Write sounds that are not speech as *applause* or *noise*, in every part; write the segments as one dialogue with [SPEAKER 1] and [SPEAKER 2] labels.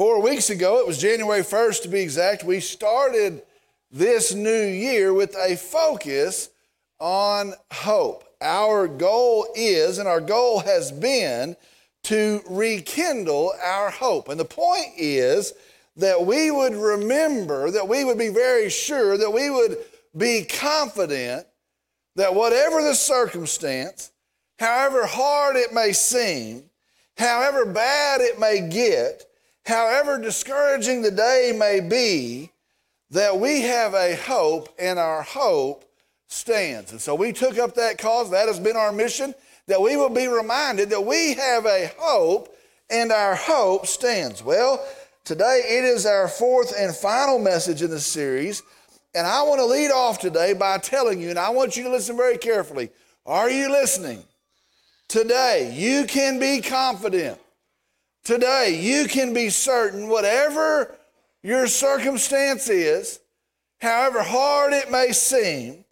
[SPEAKER 1] Four weeks ago, it was January 1st to be exact, we started this new year with a focus on hope. Our goal is, and our goal has been, to rekindle our hope. And the point is that we would remember, that we would be very sure, that we would be confident that whatever the circumstance, however hard it may seem, however bad it may get, however discouraging the day may be, that we have a hope and our hope stands. And so we took up that cause. That has been our mission, that we will be reminded that we have a hope and our hope stands. Well, today it is our fourth and final message in the series. And I want to lead off today by telling you, and I want you to listen very carefully. Are you listening? Today, you can be confident. Today, you can be certain, whatever your circumstance is, however hard it may seem,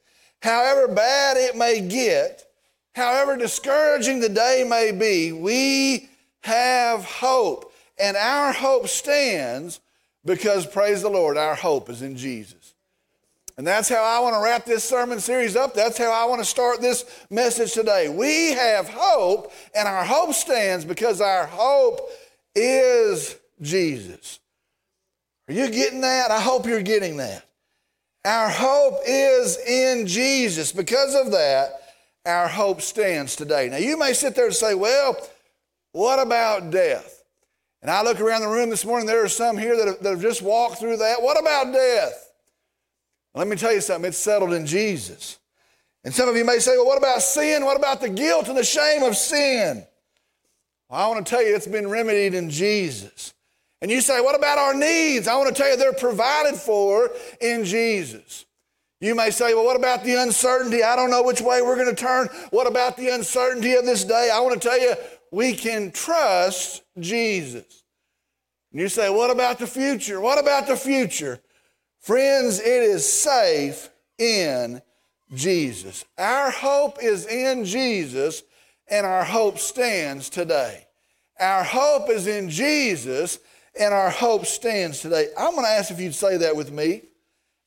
[SPEAKER 1] however bad it may get, however discouraging the day may be, we have hope. And our hope stands because, praise the Lord, our hope is in Jesus. And that's how I want to wrap this sermon series up. That's how I want to start this message today. We have hope, and our hope stands because our hope is Jesus. Are you getting that? I hope you're getting that. Our hope is in Jesus. Because of that, our hope stands today. Now, you may sit there and say, well, what about death? And I look around the room this morning, there are some here that have, that have just walked through that. What about death? Let me tell you something, it's settled in Jesus. And some of you may say, well, what about sin? What about the guilt and the shame of sin? Well, I want to tell you, it's been remedied in Jesus. And you say, what about our needs? I want to tell you, they're provided for in Jesus. You may say, well, what about the uncertainty? I don't know which way we're going to turn. What about the uncertainty of this day? I want to tell you, we can trust Jesus. And you say, what about the future? What about the future? Friends, it is safe in Jesus. Our hope is in Jesus, and our hope stands today. Our hope is in Jesus, and our hope stands today. I'm going to ask if you'd say that with me.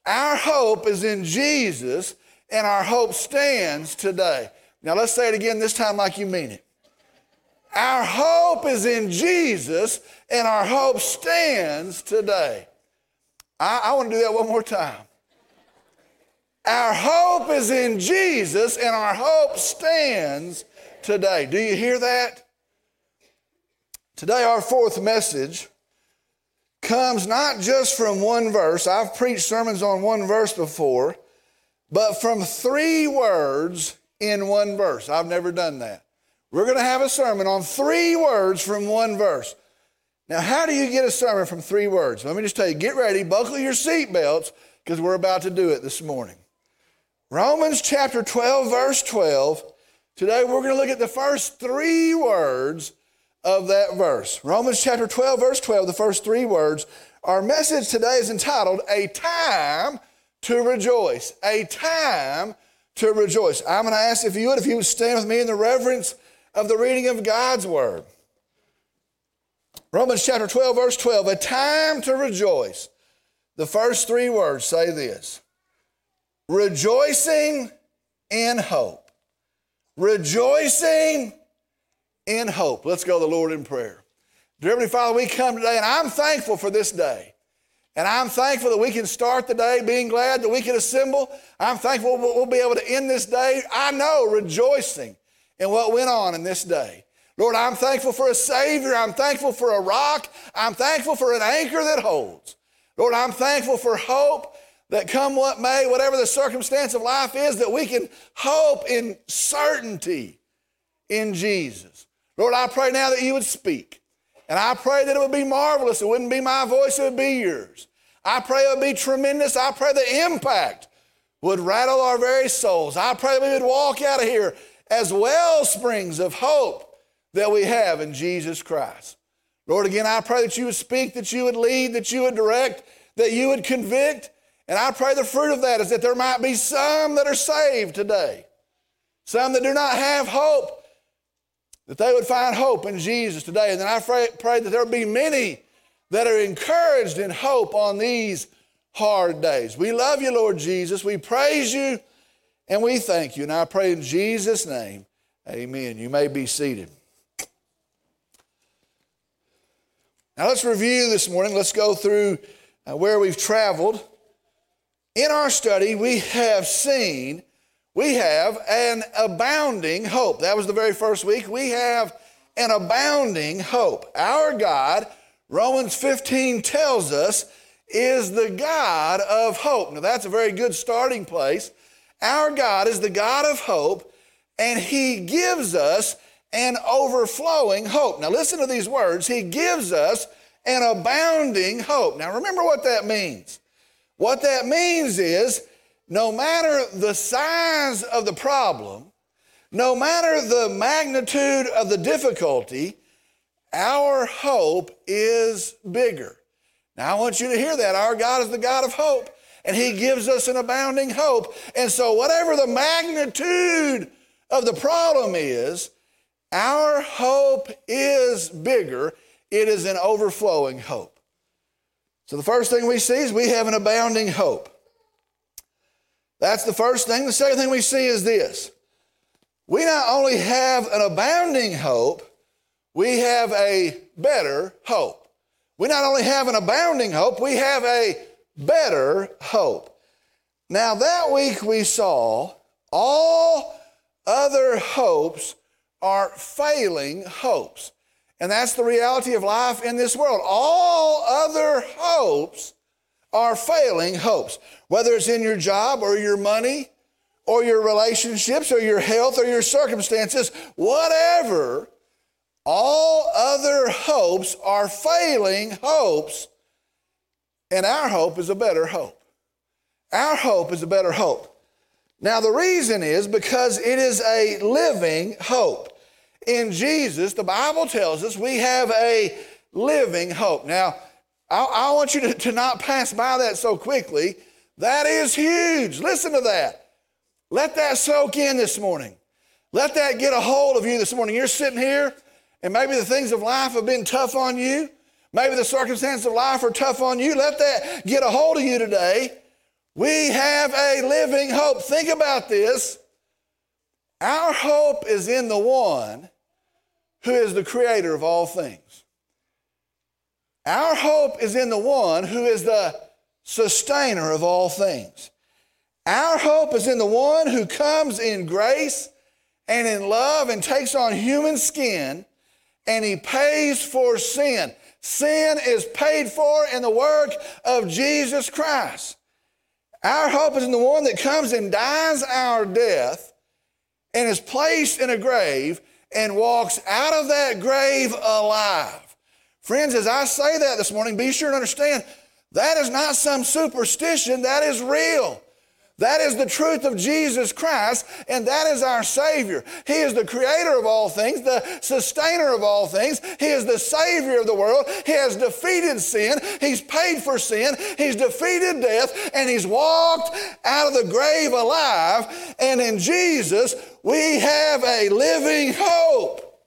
[SPEAKER 1] Our hope is in Jesus, and our hope stands today. Now let's say it again, this time like you mean it. Our hope is in Jesus, and our hope stands today. I, I want to do that one more time. Our hope is in Jesus, and our hope stands today. Do you hear that? Today, our fourth message comes not just from one verse. I've preached sermons on one verse before, but from three words in one verse. I've never done that. We're going to have a sermon on three words from one verse. Now, how do you get a sermon from three words? Let me just tell you get ready, buckle your seatbelts, because we're about to do it this morning. Romans chapter 12, verse 12. Today we're going to look at the first three words of that verse. Romans chapter 12, verse 12, the first three words. Our message today is entitled A Time to Rejoice. A Time to Rejoice. I'm going to ask if you would, if you would stand with me in the reverence of the reading of God's Word. Romans chapter 12, verse 12, a time to rejoice. The first three words say this rejoicing in hope. Rejoicing in hope. Let's go to the Lord in prayer. Dear Heavenly Father, we come today and I'm thankful for this day. And I'm thankful that we can start the day being glad that we can assemble. I'm thankful we'll be able to end this day, I know, rejoicing in what went on in this day. Lord, I'm thankful for a Savior. I'm thankful for a rock. I'm thankful for an anchor that holds. Lord, I'm thankful for hope that come what may, whatever the circumstance of life is, that we can hope in certainty in Jesus. Lord, I pray now that you would speak. And I pray that it would be marvelous. It wouldn't be my voice, it would be yours. I pray it would be tremendous. I pray the impact would rattle our very souls. I pray we would walk out of here as well springs of hope that we have in Jesus Christ. Lord, again, I pray that you would speak, that you would lead, that you would direct, that you would convict. And I pray the fruit of that is that there might be some that are saved today, some that do not have hope, that they would find hope in Jesus today. And then I pray, pray that there be many that are encouraged in hope on these hard days. We love you, Lord Jesus. We praise you and we thank you. And I pray in Jesus' name, amen. You may be seated. Now let's review this morning. Let's go through uh, where we've traveled. In our study, we have seen we have an abounding hope. That was the very first week. We have an abounding hope. Our God, Romans 15 tells us, is the God of hope. Now, that's a very good starting place. Our God is the God of hope, and He gives us an overflowing hope. Now, listen to these words He gives us an abounding hope. Now, remember what that means. What that means is no matter the size of the problem, no matter the magnitude of the difficulty, our hope is bigger. Now, I want you to hear that. Our God is the God of hope, and He gives us an abounding hope. And so, whatever the magnitude of the problem is, our hope is bigger. It is an overflowing hope. So, the first thing we see is we have an abounding hope. That's the first thing. The second thing we see is this we not only have an abounding hope, we have a better hope. We not only have an abounding hope, we have a better hope. Now, that week we saw all other hopes are failing hopes. And that's the reality of life in this world. All other hopes are failing hopes, whether it's in your job or your money or your relationships or your health or your circumstances, whatever, all other hopes are failing hopes, and our hope is a better hope. Our hope is a better hope. Now, the reason is because it is a living hope. In Jesus, the Bible tells us we have a living hope. Now, I, I want you to, to not pass by that so quickly. That is huge. Listen to that. Let that soak in this morning. Let that get a hold of you this morning. You're sitting here, and maybe the things of life have been tough on you. Maybe the circumstances of life are tough on you. Let that get a hold of you today. We have a living hope. Think about this. Our hope is in the one who is the creator of all things. Our hope is in the one who is the sustainer of all things. Our hope is in the one who comes in grace and in love and takes on human skin and he pays for sin. Sin is paid for in the work of Jesus Christ. Our hope is in the one that comes and dies our death and is placed in a grave and walks out of that grave alive. Friends, as I say that this morning, be sure to understand that is not some superstition, that is real. That is the truth of Jesus Christ, and that is our Savior. He is the creator of all things, the sustainer of all things. He is the Savior of the world. He has defeated sin. He's paid for sin. He's defeated death, and He's walked out of the grave alive. And in Jesus, we have a living hope.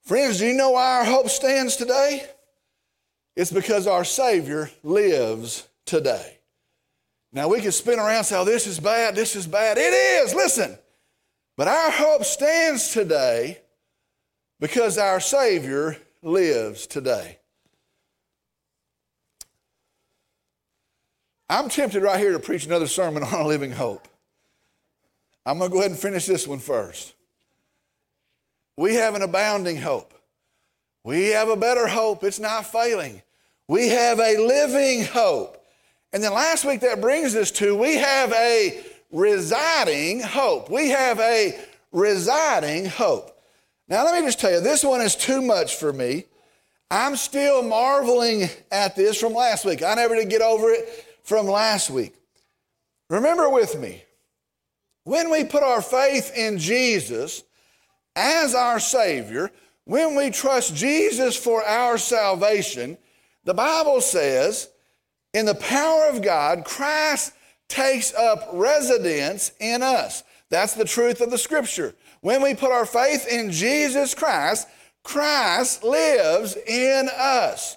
[SPEAKER 1] Friends, do you know why our hope stands today? It's because our Savior lives today. Now, we can spin around and say, oh, this is bad, this is bad. It is, listen. But our hope stands today because our Savior lives today. I'm tempted right here to preach another sermon *laughs* on a living hope. I'm going to go ahead and finish this one first. We have an abounding hope. We have a better hope. It's not failing. We have a living hope. And then last week that brings us to we have a residing hope. We have a residing hope. Now, let me just tell you, this one is too much for me. I'm still marveling at this from last week. I never did get over it from last week. Remember with me, when we put our faith in Jesus, as our Savior, when we trust Jesus for our salvation, the Bible says, in the power of God, Christ takes up residence in us. That's the truth of the scripture. When we put our faith in Jesus Christ, Christ lives in us.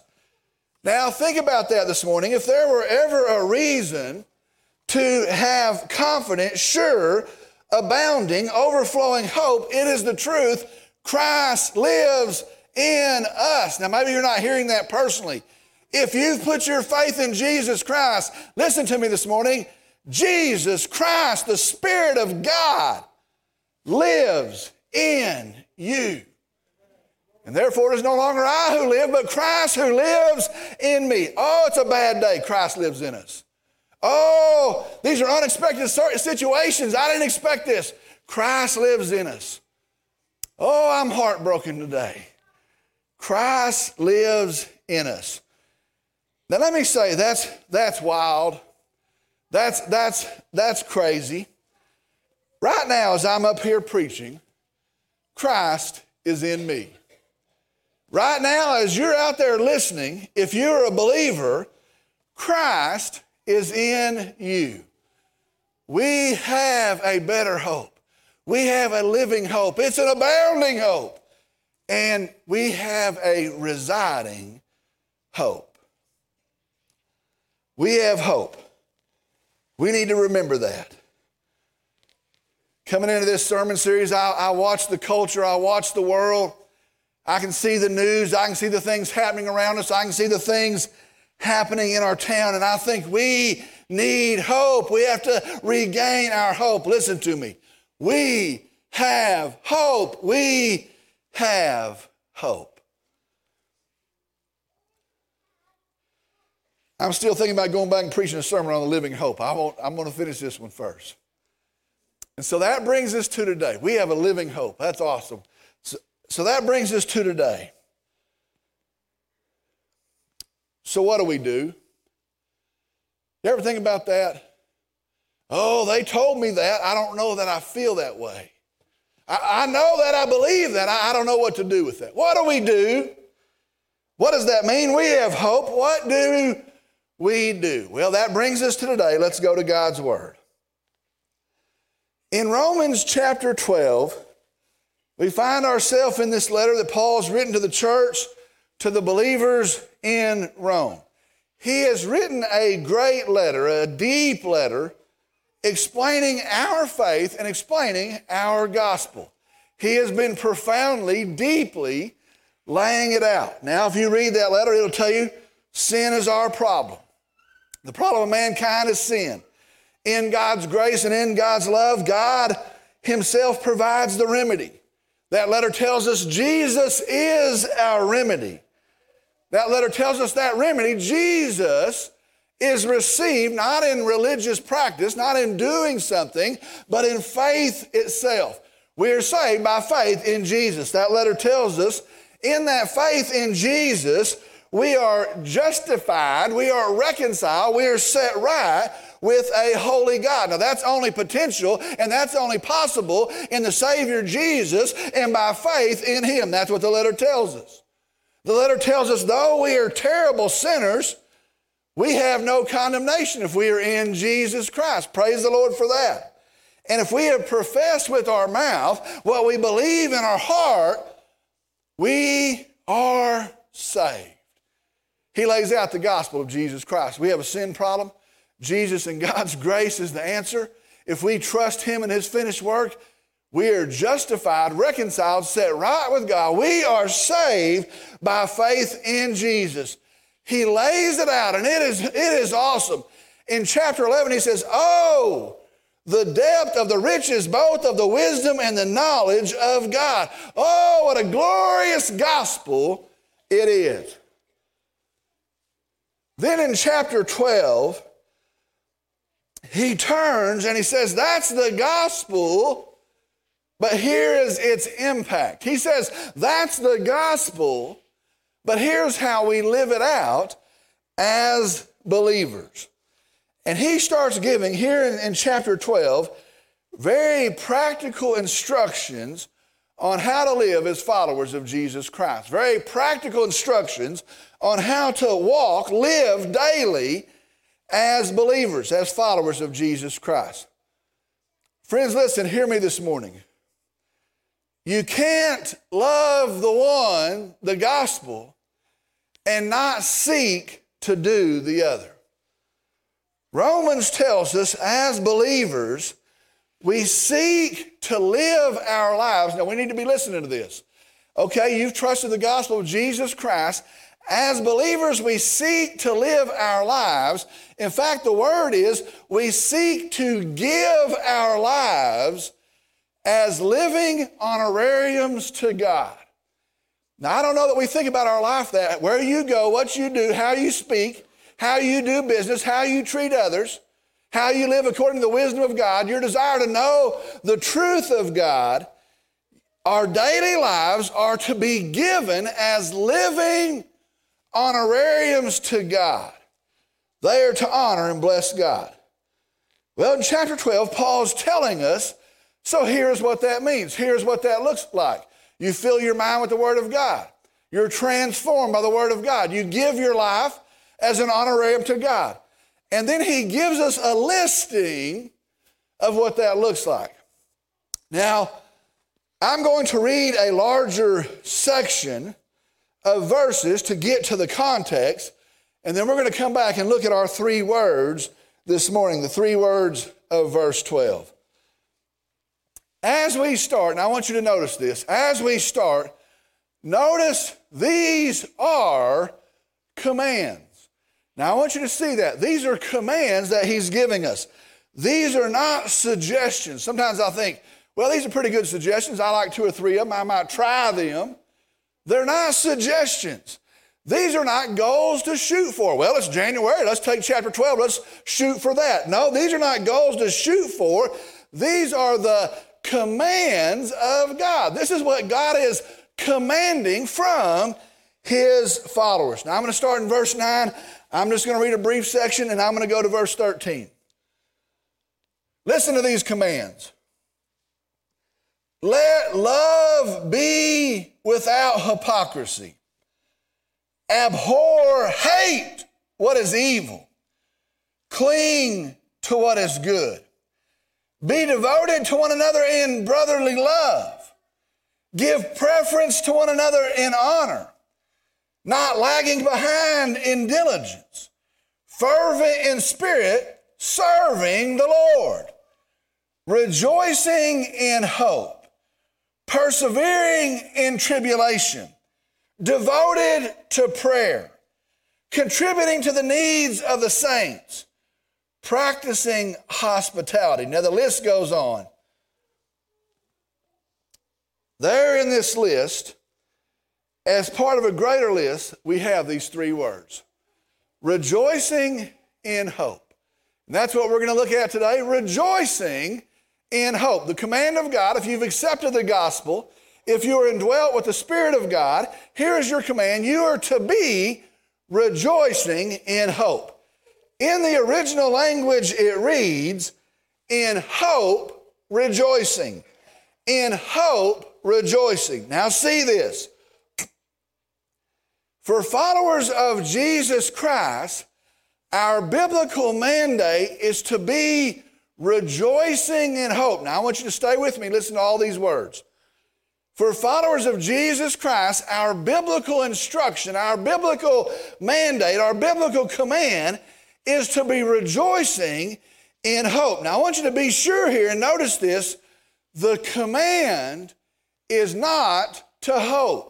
[SPEAKER 1] Now, think about that this morning. If there were ever a reason to have confidence, sure, abounding, overflowing hope, it is the truth Christ lives in us. Now, maybe you're not hearing that personally. If you've put your faith in Jesus Christ, listen to me this morning. Jesus Christ, the Spirit of God, lives in you. And therefore, it is no longer I who live, but Christ who lives in me. Oh, it's a bad day. Christ lives in us. Oh, these are unexpected situations. I didn't expect this. Christ lives in us. Oh, I'm heartbroken today. Christ lives in us. Now let me say that's that's wild. That's that's that's crazy. Right now as I'm up here preaching, Christ is in me. Right now, as you're out there listening, if you're a believer, Christ is in you. We have a better hope. We have a living hope. It's an abounding hope. And we have a residing hope. We have hope. We need to remember that. Coming into this sermon series, I, I watch the culture, I watch the world. I can see the news, I can see the things happening around us, I can see the things happening in our town, and I think we need hope. We have to regain our hope. Listen to me. We have hope. We have hope. I'm still thinking about going back and preaching a sermon on the living hope. I won't, I'm going to finish this one first. And so that brings us to today. We have a living hope. That's awesome. So so that brings us to today. So, what do we do? You ever think about that? Oh, they told me that. I don't know that I feel that way. I, I know that I believe that. I, I don't know what to do with that. What do we do? What does that mean? We have hope. What do we do? Well, that brings us to today. Let's go to God's Word. In Romans chapter 12, we find ourselves in this letter that Paul's written to the church, to the believers in Rome. He has written a great letter, a deep letter, explaining our faith and explaining our gospel. He has been profoundly, deeply laying it out. Now, if you read that letter, it'll tell you sin is our problem. The problem of mankind is sin. In God's grace and in God's love, God Himself provides the remedy. That letter tells us Jesus is our remedy. That letter tells us that remedy, Jesus, is received not in religious practice, not in doing something, but in faith itself. We are saved by faith in Jesus. That letter tells us in that faith in Jesus, we are justified, we are reconciled, we are set right with a holy God. Now, that's only potential and that's only possible in the Savior Jesus and by faith in Him. That's what the letter tells us. The letter tells us, though we are terrible sinners, we have no condemnation if we are in Jesus Christ. Praise the Lord for that. And if we have professed with our mouth what we believe in our heart, we are saved. He lays out the gospel of Jesus Christ. We have a sin problem. Jesus and God's *laughs* grace is the answer. If we trust Him and His finished work, we are justified, reconciled, set right with God. We are saved by faith in Jesus. He lays it out, and it is, it is awesome. In chapter 11, he says, Oh, the depth of the riches, both of the wisdom and the knowledge of God. Oh, what a glorious gospel it is. Then in chapter 12, he turns and he says, That's the gospel, but here is its impact. He says, That's the gospel, but here's how we live it out as believers. And he starts giving here in, in chapter 12 very practical instructions on how to live as followers of Jesus Christ. Very practical instructions on how to walk, live daily as believers, as followers of Jesus Christ. Friends, listen, hear me this morning. You can't love the one, the gospel and not seek to do the other. Romans tells us as believers, we seek to live our lives. Now, we need to be listening to this. Okay, you've trusted the gospel of Jesus Christ. As believers, we seek to live our lives. In fact, the word is we seek to give our lives as living honorariums to God. Now, I don't know that we think about our life that where you go, what you do, how you speak, how you do business, how you treat others, how you live according to the wisdom of God, your desire to know the truth of God. Our daily lives are to be given as living honorariums to God. They are to honor and bless God. Well, in chapter 12, Paul's telling us so here's what that means. Here's what that looks like. You fill your mind with the Word of God. You're transformed by the Word of God. You give your life as an honorarium to God. And then he gives us a listing of what that looks like. Now, I'm going to read a larger section of verses to get to the context, and then we're going to come back and look at our three words this morning, the three words of verse 12. As we start, and I want you to notice this, as we start, notice these are commands. Now I want you to see that. These are commands that he's giving us. These are not suggestions. Sometimes I think, well, these are pretty good suggestions. I like two or three of them. I might try them. They're not suggestions. These are not goals to shoot for. Well, it's January. Let's take chapter 12. Let's shoot for that. No, these are not goals to shoot for. These are the commands of God. This is what God is commanding from his followers. Now I'm going to start in verse 9. I'm just going to read a brief section and I'm going to go to verse 13. Listen to these commands. Let love be without hypocrisy. Abhor, hate what is evil. Cling to what is good. Be devoted to one another in brotherly love. Give preference to one another in honor not lagging behind in diligence, fervent in spirit, serving the Lord, rejoicing in hope, persevering in tribulation, devoted to prayer, contributing to the needs of the saints, practicing hospitality. Now the list goes on. There in this list, as part of a greater list, we have these three words rejoicing in hope. And that's what we're going to look at today rejoicing in hope. The command of God, if you've accepted the gospel, if you are indwelt with the Spirit of God, here is your command. You are to be rejoicing in hope. In the original language, it reads, in hope, rejoicing. In hope, rejoicing. Now, see this. For followers of Jesus Christ, our biblical mandate is to be rejoicing in hope. Now, I want you to stay with me. Listen to all these words. For followers of Jesus Christ, our biblical instruction, our biblical mandate, our biblical command is to be rejoicing in hope. Now, I want you to be sure here and notice this the command is not to hope.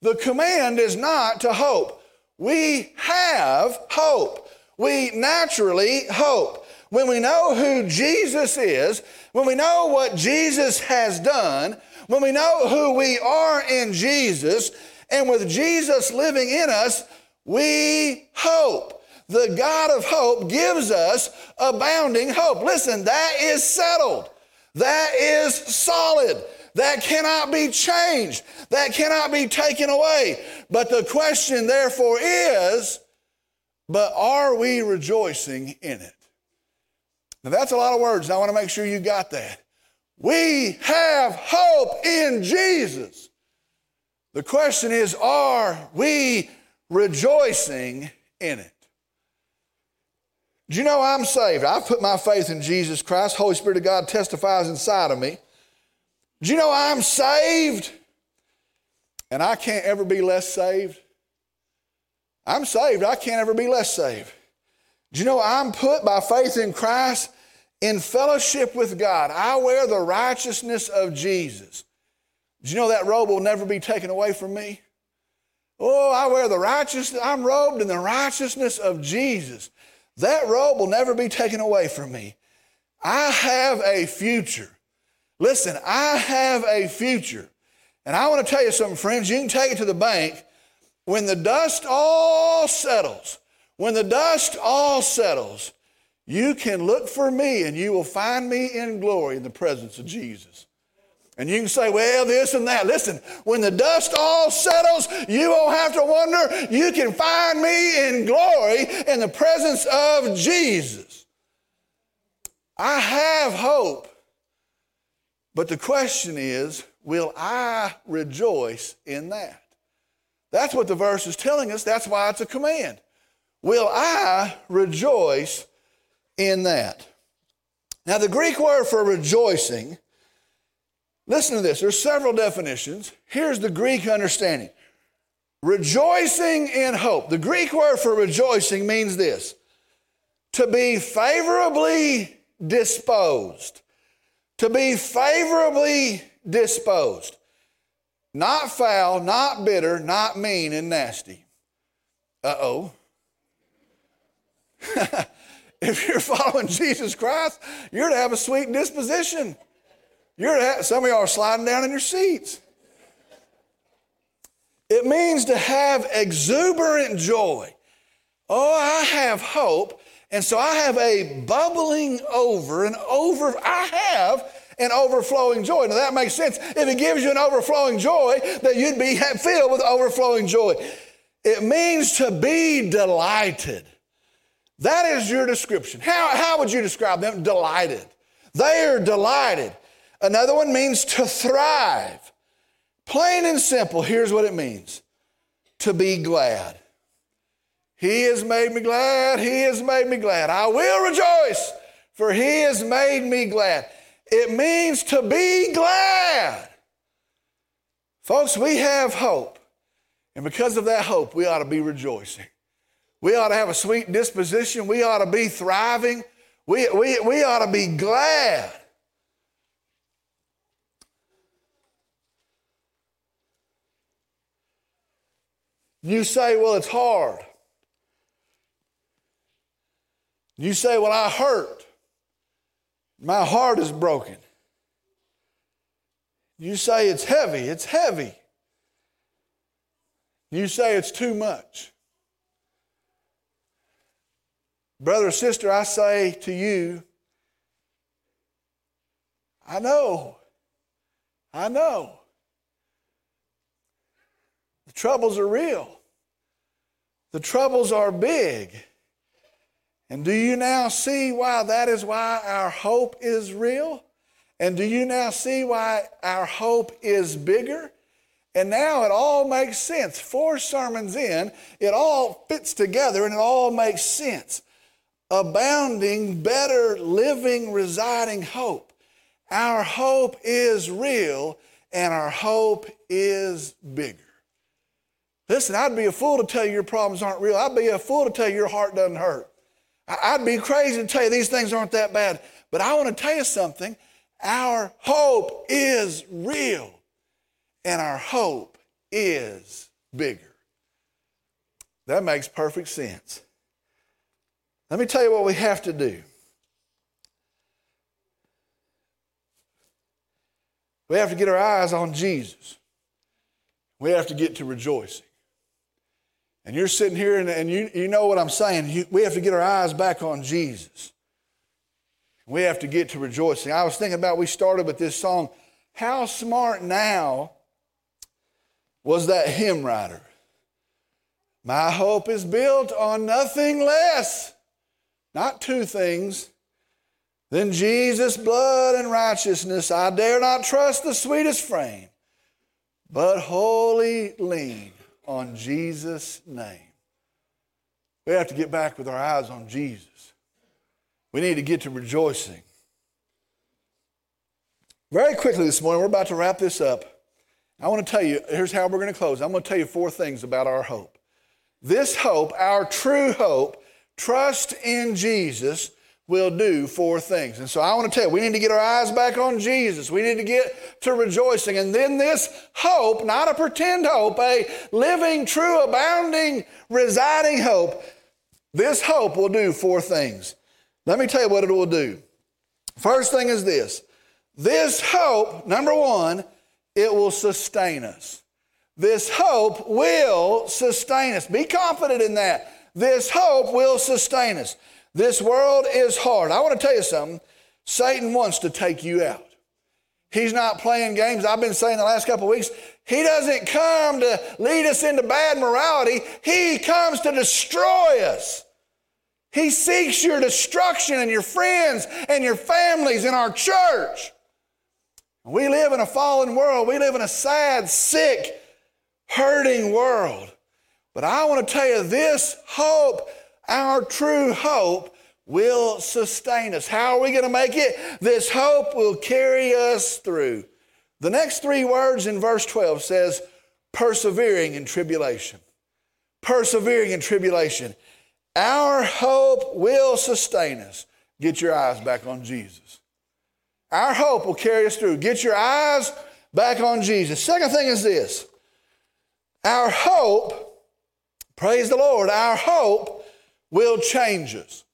[SPEAKER 1] The command is not to hope. We have hope. We naturally hope. When we know who Jesus is, when we know what Jesus has done, when we know who we are in Jesus, and with Jesus living in us, we hope. The God of hope gives us abounding hope. Listen, that is settled. That is solid. That cannot be changed. That cannot be taken away. But the question, therefore, is but are we rejoicing in it? Now, that's a lot of words, and I want to make sure you got that. We have hope in Jesus. The question is, are we rejoicing in it? Do you know I'm saved? I've put my faith in Jesus Christ. Holy Spirit of God testifies inside of me. Do you know I'm saved? and I can't ever be less saved? I'm saved. I can't ever be less saved. Do you know I'm put by faith in Christ in fellowship with God? I wear the righteousness of Jesus. Do you know that robe will never be taken away from me? Oh, I wear the righteousness, I'm robed in the righteousness of Jesus. That robe will never be taken away from me. I have a future. Listen, I have a future. And I want to tell you something, friends. You can take it to the bank. When the dust all settles, when the dust all settles, you can look for me and you will find me in glory in the presence of Jesus. And you can say, well, this and that. Listen, when the dust all settles, you won't have to wonder. You can find me in glory in the presence of Jesus. I have hope. But the question is, will I rejoice in that? That's what the verse is telling us. That's why it's a command. Will I rejoice in that? Now, the Greek word for rejoicing Listen to this. There's several definitions. Here's the Greek understanding. Rejoicing in hope. The Greek word for rejoicing means this to be favorably disposed. To be favorably disposed. Not foul, not bitter, not mean and nasty. Uh oh. *laughs* if you're following Jesus Christ, you're to have a sweet disposition. You're to have, some of y'all are sliding down in your seats. It means to have exuberant joy. Oh, I have hope. And so I have a bubbling over, an over, I have an overflowing joy. Now that makes sense. If it gives you an overflowing joy, that you'd be filled with overflowing joy. It means to be delighted. That is your description. How, how would you describe them? Delighted. They are delighted. Another one means to thrive. Plain and simple, here's what it means to be glad. He has made me glad. He has made me glad. I will rejoice, for He has made me glad. It means to be glad. Folks, we have hope. And because of that hope, we ought to be rejoicing. We ought to have a sweet disposition. We ought to be thriving. We, we, we ought to be glad. You say, well, it's hard. You say, well, I hurt. My heart is broken. You say it's heavy. It's heavy. You say it's too much. Brother sister, I say to you, I know. I know. The troubles are real. The troubles are big. And do you now see why that is why our hope is real? And do you now see why our hope is bigger? And now it all makes sense. Four sermons in, it all fits together and it all makes sense. Abounding, better, living, residing hope. Our hope is real and our hope is bigger. Listen, I'd be a fool to tell you your problems aren't real. I'd be a fool to tell you your heart doesn't hurt. I'd be crazy to tell you these things aren't that bad. But I want to tell you something. Our hope is real, and our hope is bigger. That makes perfect sense. Let me tell you what we have to do. We have to get our eyes on Jesus. We have to get to rejoicing. And you're sitting here and, and you, you know what I'm saying. You, we have to get our eyes back on Jesus. We have to get to rejoicing. I was thinking about, we started with this song. How smart now was that hymn writer? My hope is built on nothing less, not two things, than Jesus' blood and righteousness. I dare not trust the sweetest frame, but wholly lean on Jesus' name. We have to get back with our eyes on Jesus. We need to get to rejoicing. Very quickly this morning, we're about to wrap this up. I want to tell you, here's how we're going to close. I'm going to tell you four things about our hope. This hope, our true hope, trust in Jesus, will do four things. And so I want to tell you, we need to get our eyes back on Jesus. We need to get to rejoicing. And then this hope, not a pretend hope, a living, true, abounding, residing hope, this hope will do four things. Let me tell you what it will do. First thing is this this hope, number one, it will sustain us. This hope will sustain us. Be confident in that. This hope will sustain us. This world is hard. I want to tell you something. Satan wants to take you out. He's not playing games. I've been saying the last couple weeks, he doesn't come to lead us into bad morality. He comes to destroy us. He seeks your destruction and your friends and your families in our church. We live in a fallen world. We live in a sad, sick, hurting world. But I want to tell you this hope our true hope will sustain us. How are we going to make it? This hope will carry us through. The next three words in verse 12 says, persevering in tribulation. Persevering in tribulation. Our hope will sustain us. Get your eyes back on Jesus. Our hope will carry us through. Get your eyes back on Jesus. Second thing is this our hope, praise the Lord, our hope will change us.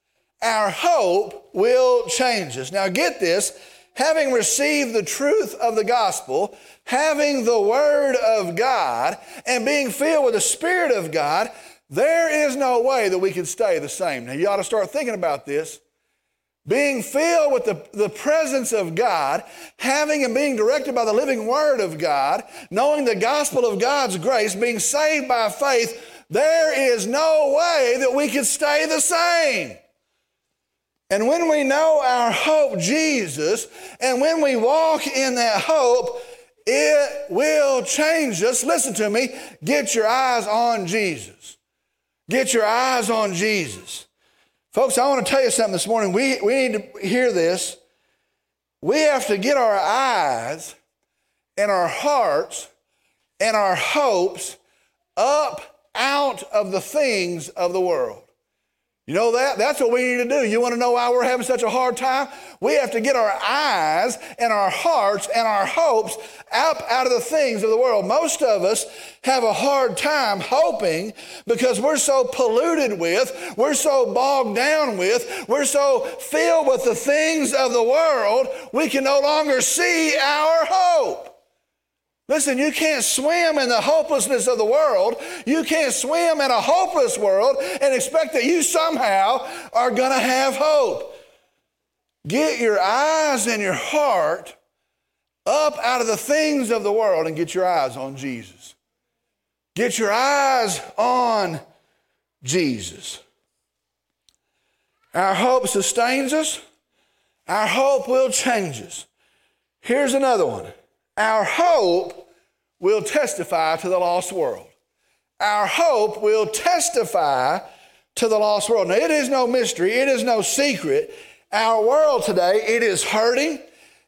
[SPEAKER 1] Our hope will change us. Now, get this having received the truth of the gospel, having the word of God, and being filled with the Spirit of God, there is no way that we can stay the same. Now, you ought to start thinking about this. Being filled with the, the presence of God, having and being directed by the living word of God, knowing the gospel of God's grace, being saved by faith, there is no way that we can stay the same. And when we know our hope, Jesus, and when we walk in that hope, it will change us. Listen to me. Get your eyes on Jesus. Get your eyes on Jesus. Folks, I want to tell you something this morning. We, we need to hear this. We have to get our eyes and our hearts and our hopes up out of the things of the world. You know that? That's what we need to do. You want to know why we're having such a hard time? We have to get our eyes and our hearts and our hopes up out of the things of the world. Most of us have a hard time hoping because we're so polluted with, we're so bogged down with, we're so filled with the things of the world, we can no longer see our hope. Listen, you can't swim in the hopelessness of the world. You can't swim in a hopeless world and expect that you somehow are going to have hope. Get your eyes and your heart up out of the things of the world and get your eyes on Jesus. Get your eyes on Jesus. Our hope sustains us. Our hope will change us. Here's another one. Our hope will testify to the lost world. Our hope will testify to the lost world. Now, it is no mystery, it is no secret. Our world today, it is hurting,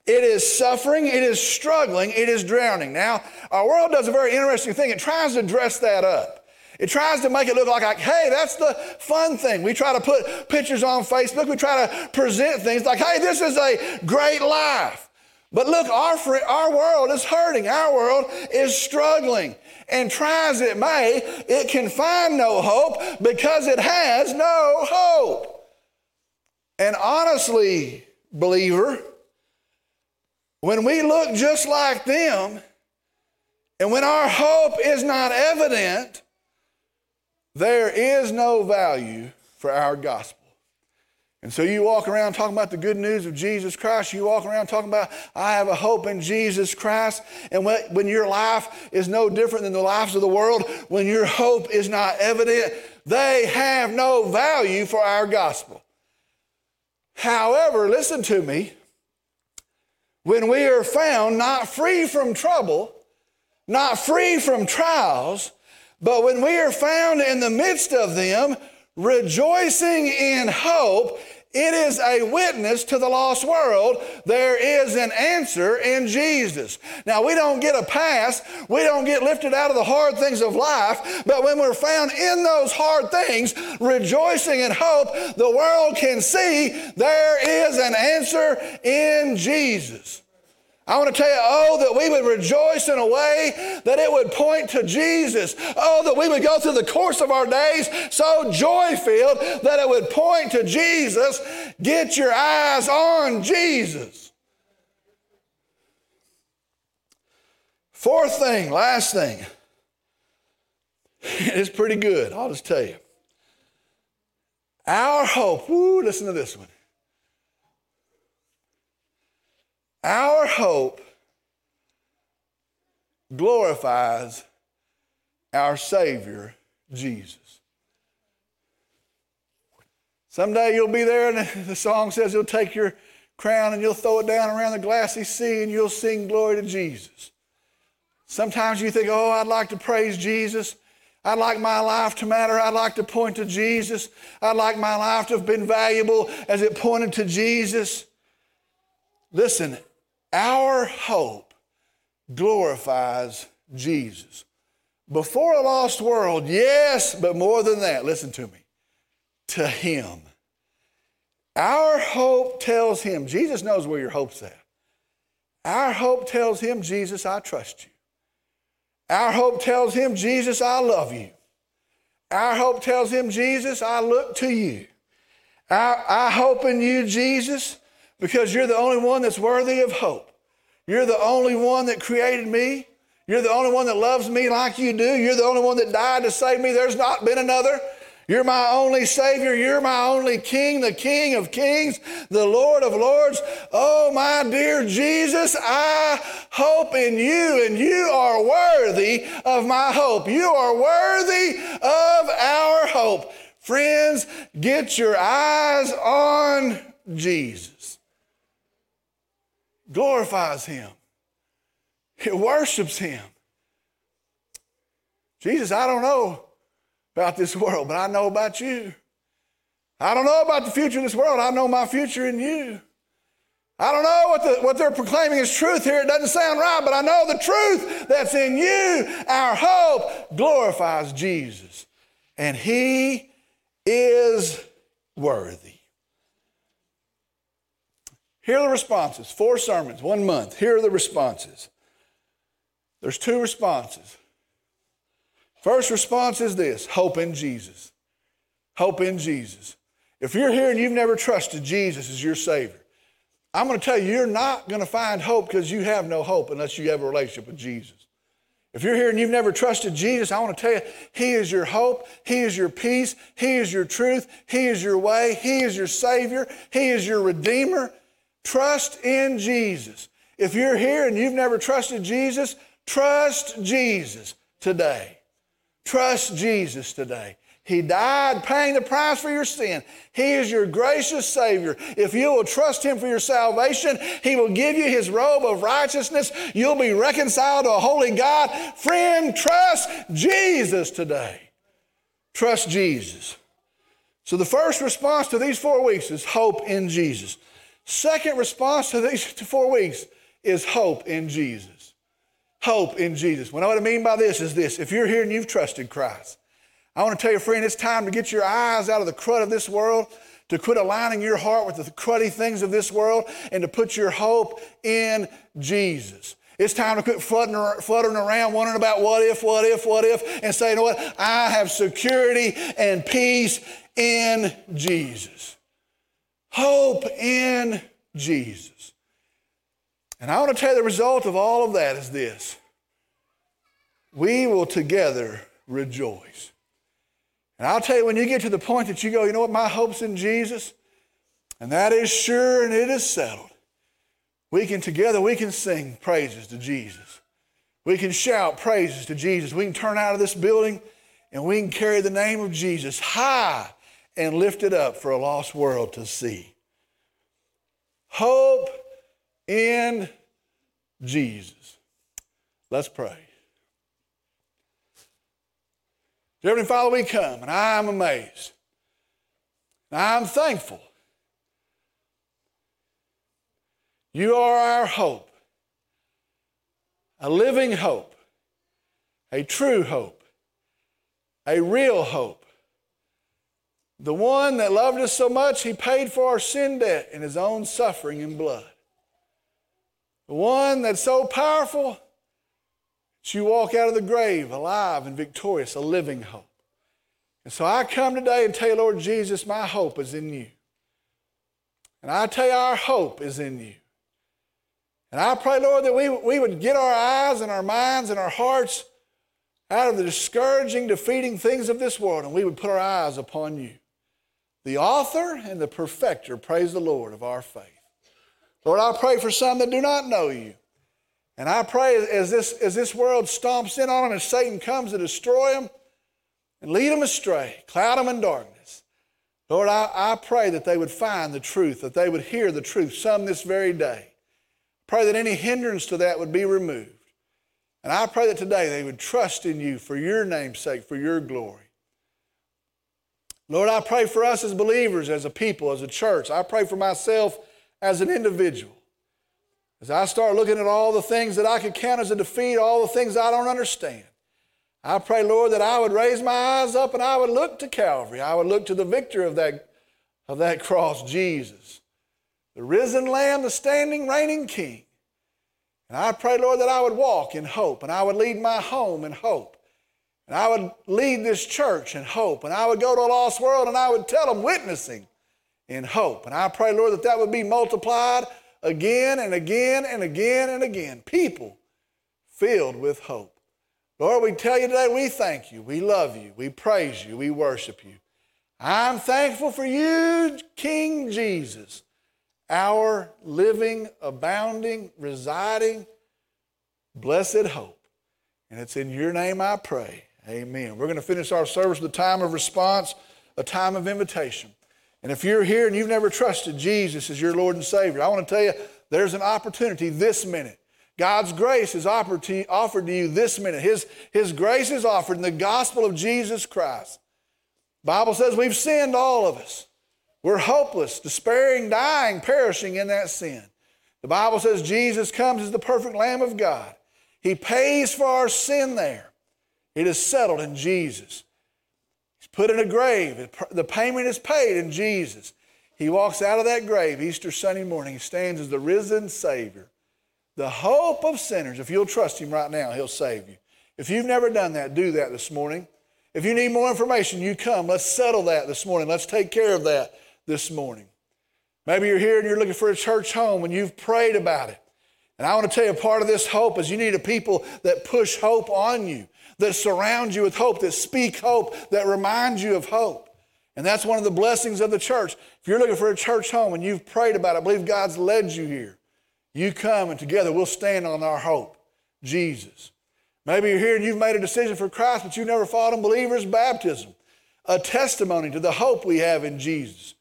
[SPEAKER 1] it is suffering, it is struggling, it is drowning. Now, our world does a very interesting thing. It tries to dress that up. It tries to make it look like, like, hey, that's the fun thing. We try to put pictures on Facebook. We try to present things like, hey, this is a great life. But look, our, our world is hurting. Our world is struggling. And try as it may, it can find no hope because it has no hope. And honestly, believer, when we look just like them, and when our hope is not evident, there is no value for our gospel. And so you walk around talking about the good news of Jesus Christ. You walk around talking about, I have a hope in Jesus Christ. And when your life is no different than the lives of the world, when your hope is not evident, they have no value for our gospel. However, listen to me. When we are found not free from trouble, not free from trials, but when we are found in the midst of them, rejoicing in hope, It is a witness to the lost world. There is an answer in Jesus. Now, we don't get a pass. We don't get lifted out of the hard things of life. But when we're found in those hard things, rejoicing in hope, the world can see there is an answer in Jesus. I want to tell you, oh, that we would rejoice in a way that it would point to Jesus. Oh, that we would go through the course of our days so joy filled that it would point to Jesus. Get your eyes on Jesus. Fourth thing, last thing. *laughs* It's pretty good, I'll just tell you. Our hope, woo, listen to this one. Our hope glorifies our Savior, Jesus. Someday you'll be there, and the song says you'll take your crown and you'll throw it down around the glassy sea and you'll sing glory to Jesus. Sometimes you think, oh, I'd like to praise Jesus. I'd like my life to matter. I'd like to point to Jesus. I'd like my life to have been valuable as it pointed to Jesus. Listen, our hope glorifies Jesus. Before a lost world, yes, but more than that, listen to me, to Him. Our hope tells Him, Jesus knows where your hope's at. Our hope tells Him, Jesus, I trust you. Our hope tells Him, Jesus, I love you. Our hope tells Him, Jesus, I look to you. I, I hope in you, Jesus, because you're the only one that's worthy of hope. You're the only one that created me. You're the only one that loves me like you do. You're the only one that died to save me. There's not been another. You're my only Savior. You're my only King, the King of Kings, the Lord of Lords. Oh, my dear Jesus, I hope in you, and you are worthy of my hope. You are worthy of our hope. Friends, get your eyes on Jesus glorifies Him, it worships Him. Jesus, I don't know about this world, but I know about you. I don't know about the future of this world. I know my future in you. I don't know what, the, what they're proclaiming is truth here. It doesn't sound right, but I know the truth that's in you. Our hope glorifies Jesus, and He is worthy. Here are the responses. Four sermons, one month. Here are the responses. There's two responses. First response is this hope in Jesus. Hope in Jesus. If you're here and you've never trusted Jesus as your Savior, I'm going to tell you, you're not going to find hope because you have no hope unless you have a relationship with Jesus. If you're here and you've never trusted Jesus, I want to tell you, He is your hope. He is your peace. He is your truth. He is your way. He is your Savior. He is your Redeemer. Trust in Jesus. If you're here and you've never trusted Jesus, trust Jesus today. Trust Jesus today. He died paying the price for your sin. He is your gracious Savior. If you will trust Him for your salvation, He will give you His robe of righteousness. You'll be reconciled to a holy God. Friend, trust Jesus today. Trust Jesus. So the first response to these four weeks is hope in Jesus. Second response to these *laughs* four weeks is hope in Jesus. Hope in Jesus. What I mean by this is this if you're here and you've trusted Christ, I want to tell you, friend, it's time to get your eyes out of the crud of this world, to quit aligning your heart with the cruddy things of this world, and to put your hope in Jesus. It's time to quit fluttering, fluttering around wondering about what if, what if, what if, and say, you know what? I have security and peace in Jesus. Hope in Jesus. And I want to tell you the result of all of that is this we will together rejoice. And I'll tell you, when you get to the point that you go, you know what, my hope's in Jesus, and that is sure and it is settled, we can together, we can sing praises to Jesus. We can shout praises to Jesus. We can turn out of this building and we can carry the name of Jesus high and lift it up for a lost world to see. Hope in Jesus. Let's pray. Heavenly Father, we come and I'm amazed. I'm thankful You are our hope, a living hope, a true hope, a real hope. The one that loved us so much, he paid for our sin debt in his own suffering and blood. The one that's so powerful that you walk out of the grave alive and victorious, a living hope. And so I come today and tell you, Lord Jesus, my hope is in you. And I tell you, our hope is in you. And I pray, Lord, that we, we would get our eyes and our minds and our hearts out of the discouraging, defeating things of this world, and we would put our eyes upon you, the author and the perfecter, praise the Lord, of our faith. Lord, I pray for some that do not know you. And I pray as this, as this world stomps in on them, as Satan comes to destroy them and lead them astray, cloud them in darkness. Lord, I, I pray that they would find the truth, that they would hear the truth, some this very day. Pray that any hindrance to that would be removed. And I pray that today they would trust in you for your name's sake, for your glory. Lord, I pray for us as believers, as a people, as a church. I pray for myself as an individual. As I start looking at all the things that I could count as a defeat, all the things I don't understand, I pray, Lord, that I would raise my eyes up and I would look to Calvary. I would look to the victor of that, of that cross, Jesus, the risen Lamb, the standing, reigning King. And I pray, Lord, that I would walk in hope and I would lead my home in hope. And I would lead this church in hope. And I would go to a lost world and I would tell them witnessing in hope. And I pray, Lord, that that would be multiplied again and again and again and again. People filled with hope. Lord, we tell you today we thank you, we love you, we praise you, we worship you. I'm thankful for you, King Jesus, our living, abounding, residing, blessed hope. And it's in your name I pray. Amen. We're going to finish our service with a time of response, a time of invitation. And if you're here and you've never trusted Jesus as your Lord and Savior, I want to tell you there's an opportunity this minute. God's grace is offered to you this minute. His, his grace is offered in the gospel of Jesus Christ. Bible says we've sinned, all of us. We're hopeless, despairing, dying, perishing in that sin. The Bible says Jesus comes as the perfect Lamb of God. He pays for our sin there. It is settled in Jesus He's put in a grave. The payment is paid in Jesus. He walks out of that grave Easter Sunday morning. He stands as the risen Savior, the hope of sinners. If you'll trust Him right now, He'll save you. If you've never done that, do that this morning. If you need more information, you come. Let's settle that this morning. Let's take care of that this morning. Maybe you're here and you're looking for a church home and you've prayed about it. And I want to tell you part of this hope is you need a people that push hope on you that surround you with hope, that speak hope, that remind you of hope. And that's one of the blessings of the church. If you're looking for a church home and you've prayed about it, I believe God's led you here. You come and together we'll stand on our hope, Jesus. Maybe you're here and you've made a decision for Christ, but you've never followed in believers' baptism, a testimony to the hope we have in Jesus.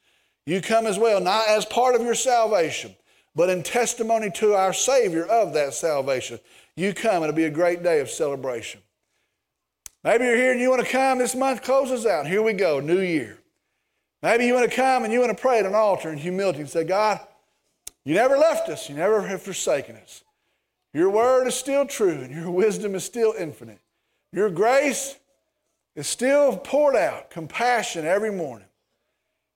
[SPEAKER 1] You come as well, not as part of your salvation, but in testimony to our Savior of that salvation. You come, it'll be a great day of celebration. Maybe you're here and you want to come. This month closes out. Here we go, new year. Maybe you want to come and you want to pray at an altar in humility and say, God, you never left us. You never have forsaken us. Your word is still true and your wisdom is still infinite. Your grace is still poured out, compassion every morning.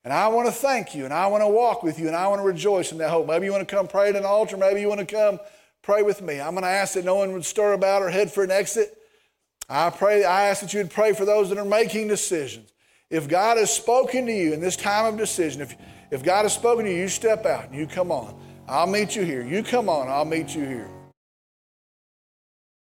[SPEAKER 1] And I want to thank you and I want to walk with you and I want to rejoice in that hope. Maybe you want to come pray at an altar. Maybe you want to come pray with me. I'm going to ask that no one would stir about or head for an exit. I pray, I ask that you would pray for those that are making decisions. If God has spoken to you in this time of decision, if, if God has spoken to you, you step out and you come on. I'll meet you here. You come on, I'll meet you here.